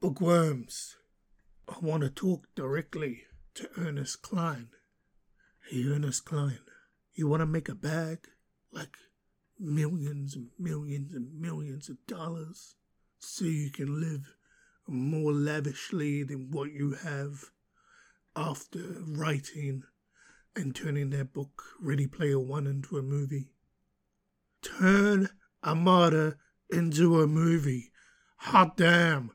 Bookworms. I want to talk directly to Ernest Cline. Hey, Ernest Cline, you want to make a bag? Like millions and millions and millions of dollars so you can live more lavishly than what you have after writing and turning that book Ready Player One into a movie. Turn Armada into a movie. Hot damn.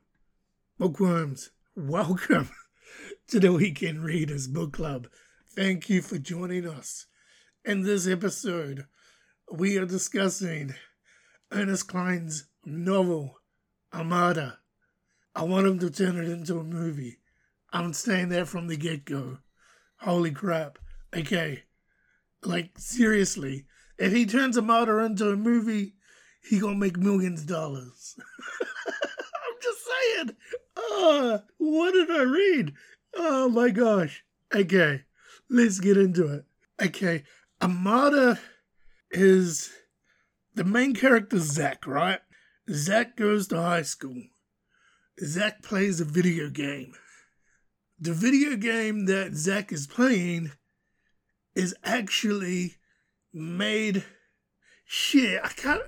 Bookworms, welcome to the Weekend Readers Book Club. Thank you for joining us. In this episode, we are discussing Ernest Cline's novel, Armada. I want him to turn it into a movie. I'm staying there from the get go. Holy crap. Okay. Like, seriously, if he turns Armada into a movie, he gonna make millions of dollars. I'm just saying. Oh, what did I read? Oh my gosh. Okay, let's get into it. Okay, Armada is the main character, Zach, right? Zach goes to high school. Zach plays a video game. The video game that Zach is playing is actually made. Shit, I can't.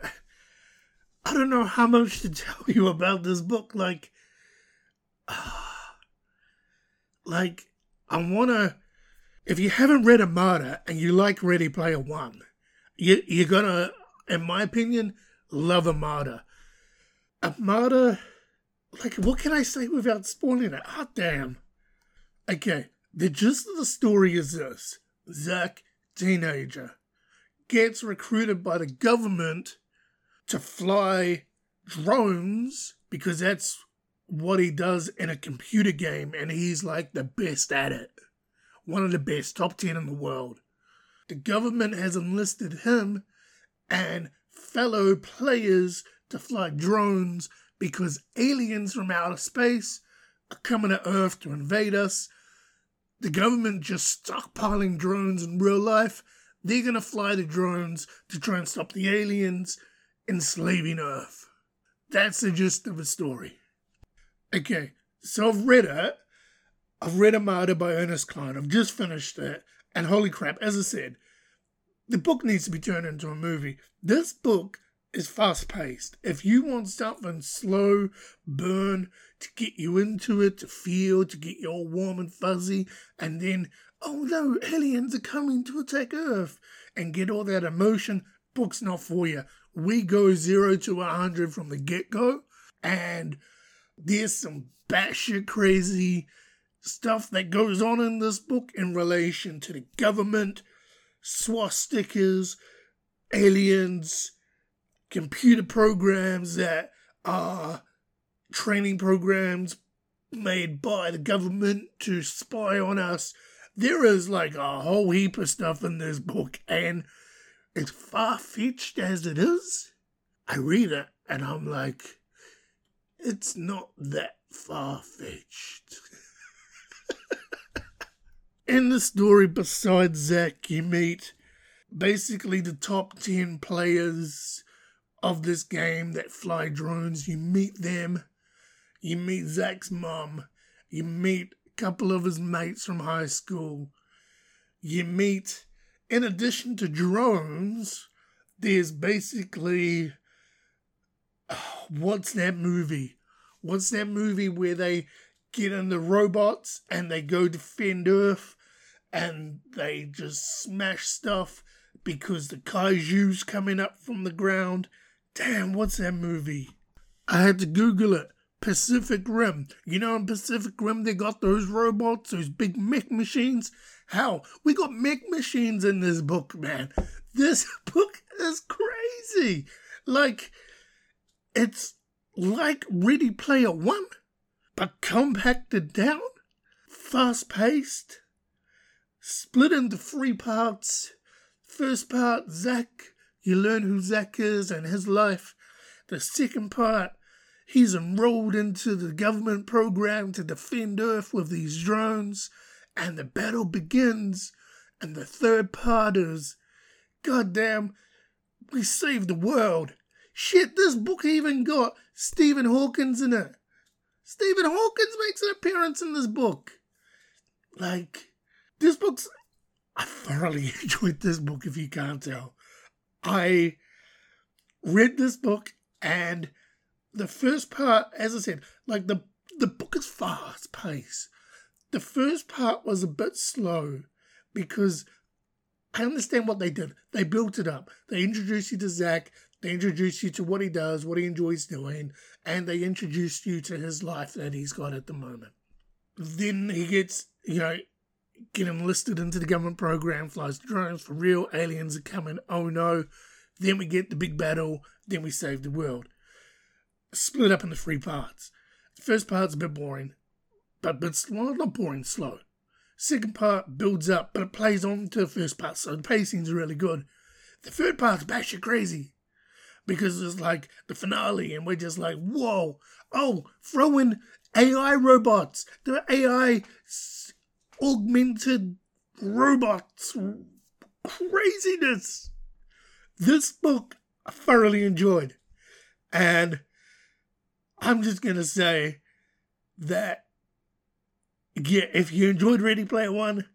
I don't know how much to tell you about this book. Like, like I wanna. If you haven't read Armada and you like Ready Player One, you you're gonna, in my opinion, love Armada. Armada, like what can I say without spoiling it? Hot damn. Okay, the gist of the story is this: Zach, teenager, gets recruited by the government to fly drones because that's what he does in a computer game, and he's like the best at it. One of the best, top 10 in the world. The government has enlisted him and fellow players to fly drones because aliens from outer space are coming to Earth to invade us. The government just stockpiling drones in real life. They're gonna fly the drones to try and stop the aliens enslaving Earth. That's the gist of the story. Okay, so I've read it. I've read Armada by Ernest Cline. I've just finished it. And holy crap, as I said, the book needs to be turned into a movie. This book is fast paced. If you want something slow, burn, to get you into it, to feel, to get you all warm and fuzzy, and then, oh no, aliens are coming to attack Earth, and get all that emotion, book's not for you. We go zero to a 100 from the get go, and there's some batshit crazy stuff that goes on in this book in relation to the government, swastikas, aliens, computer programs that are training programs made by the government to spy on us. There is like a whole heap of stuff in this book, and as far fetched as it is, I read it and I'm like, it's not that far fetched. In the story, besides Zach, you meet basically the top 10 players of this game that fly drones. You meet them. You meet Zach's mom. You meet a couple of his mates from high school. You meet, in addition to drones, there's basically what's that movie? What's that movie where they get in the robots and they go defend Earth and they just smash stuff because the kaiju's coming up from the ground? Damn, what's that movie? I had to Google it. Pacific Rim. You know, in Pacific Rim, they got those robots, those big mech machines. How? We got mech machines in this book, man. This book is crazy. Like, it's like Ready Player One, but compacted down, fast paced, split into three parts. First part, Zach, you learn who Zach is and his life. The second part, he's enrolled into the government program to defend Earth with these drones, and the battle begins. And the third part is, goddamn, we saved the world Shit, this book even got Stephen Hawkins in it. Stephen Hawkins makes an appearance in this book. Like, this book's. I thoroughly enjoyed this book, if you can't tell. I read this book and the first part, as I said, like the the book is fast paced. The first part was a bit slow because I understand what they did. They built it up. They introduced you to Zach. They introduce you to what he does, what he enjoys doing, and they introduce you to his life that he's got at the moment. Then he gets, you know, get enlisted into the government program, flies drones for real, aliens are coming, oh no. Then we get the big battle, then we save the world. Split up into three parts. The first part's a bit boring, but, but well, not boring, slow. Second part builds up, but it plays on to the first part, so the pacing's really good. The third part's batshit crazy because it's like the finale, and we're just like, whoa, oh, throw in AI robots, the AI augmented robots, craziness. This book I thoroughly enjoyed, and I'm just gonna say that yeah, if you enjoyed Ready Player One,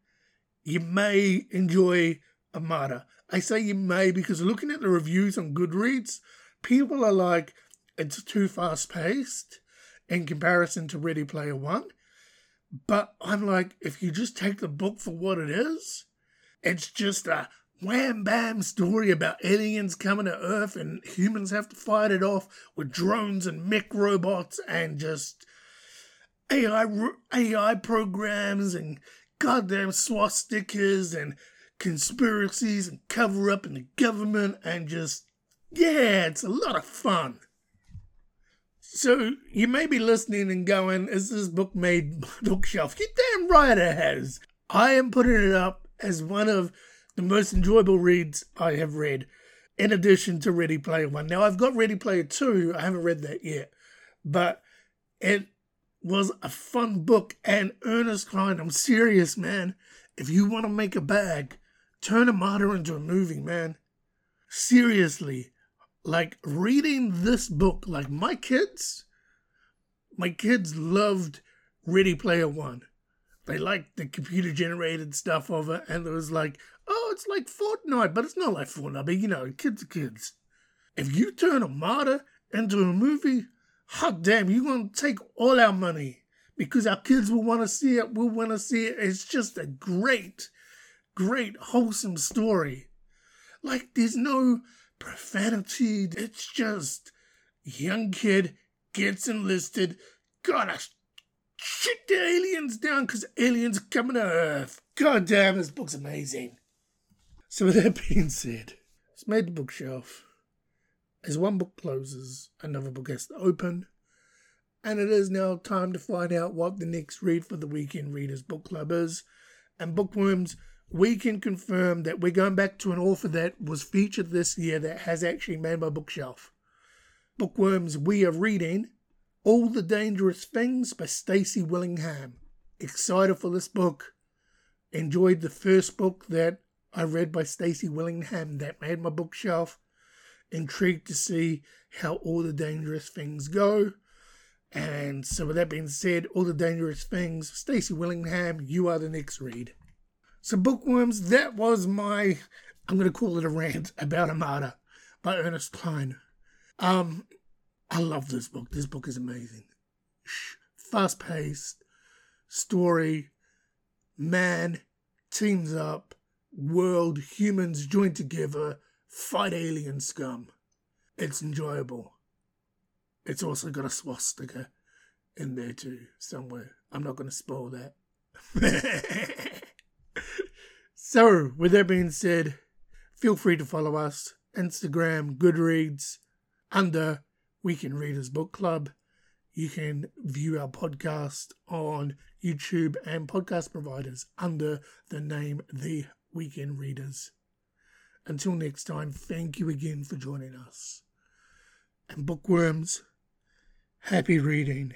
you may enjoy Armada. I say you may because looking at the reviews on Goodreads, people are like, it's too fast paced in comparison to Ready Player One. But I'm like, if you just take the book for what it is, it's just a wham bam story about aliens coming to Earth and humans have to fight it off with drones and mech robots and just AI AI programs and goddamn swastikas and conspiracies and cover up in the government and just yeah, it's a lot of fun. So you may be listening and going, "Is this book made bookshelf?" You damn right it has. I am putting it up as one of the most enjoyable reads I have read, in addition to Ready Player One. Now I've got Ready Player Two. I haven't read that yet, but it was a fun book. And Ernest Cline, I'm serious, man. If you want to make a bag, turn Armada into a movie, man. Seriously, like reading this book, like my kids, my kids loved Ready Player One. They liked the computer generated stuff of it, and it was like, oh, it's like Fortnite, but it's not like Fortnite, but you know, kids are kids. If you turn Armada into a movie, hot damn, you're to take all our money because our kids will want to see it. We'll want to see it. It's just a great, great, wholesome story. Like, there's no profanity. It's just young kid gets enlisted, gotta shoot the aliens down because aliens coming to Earth. God damn, this book's amazing. So, with that being said, it's made the bookshelf. As one book closes, another book has to open. And it is now time to find out what the next read for the Weekend Readers Book Club is. And Bookworms, we can confirm that we're going back to an author that was featured this year that has actually made my bookshelf. Bookworms, we are reading All the Dangerous Things by Stacy Willingham. Excited for this book. Enjoyed the first book that I read by Stacy Willingham that made my bookshelf intrigued to see how all the dangerous things go. And so, with that being said, all the dangerous things, Stacy Willingham, you are the next read. So, bookworms, that was my, I'm going to call it a rant about Armada by Ernest Cline. Um, I love this book. This book is amazing. Fast paced story, man teams up, world, humans join together fight alien scum. It's enjoyable. It's also got a swastika in there too, somewhere. I'm not going to spoil that. so, with that being said, feel free to follow us Instagram, Goodreads, under Weekend Readers Book Club. You can view our podcast on YouTube and podcast providers under the name The Weekend Readers. Until next time, thank you again for joining us. And bookworms, happy reading.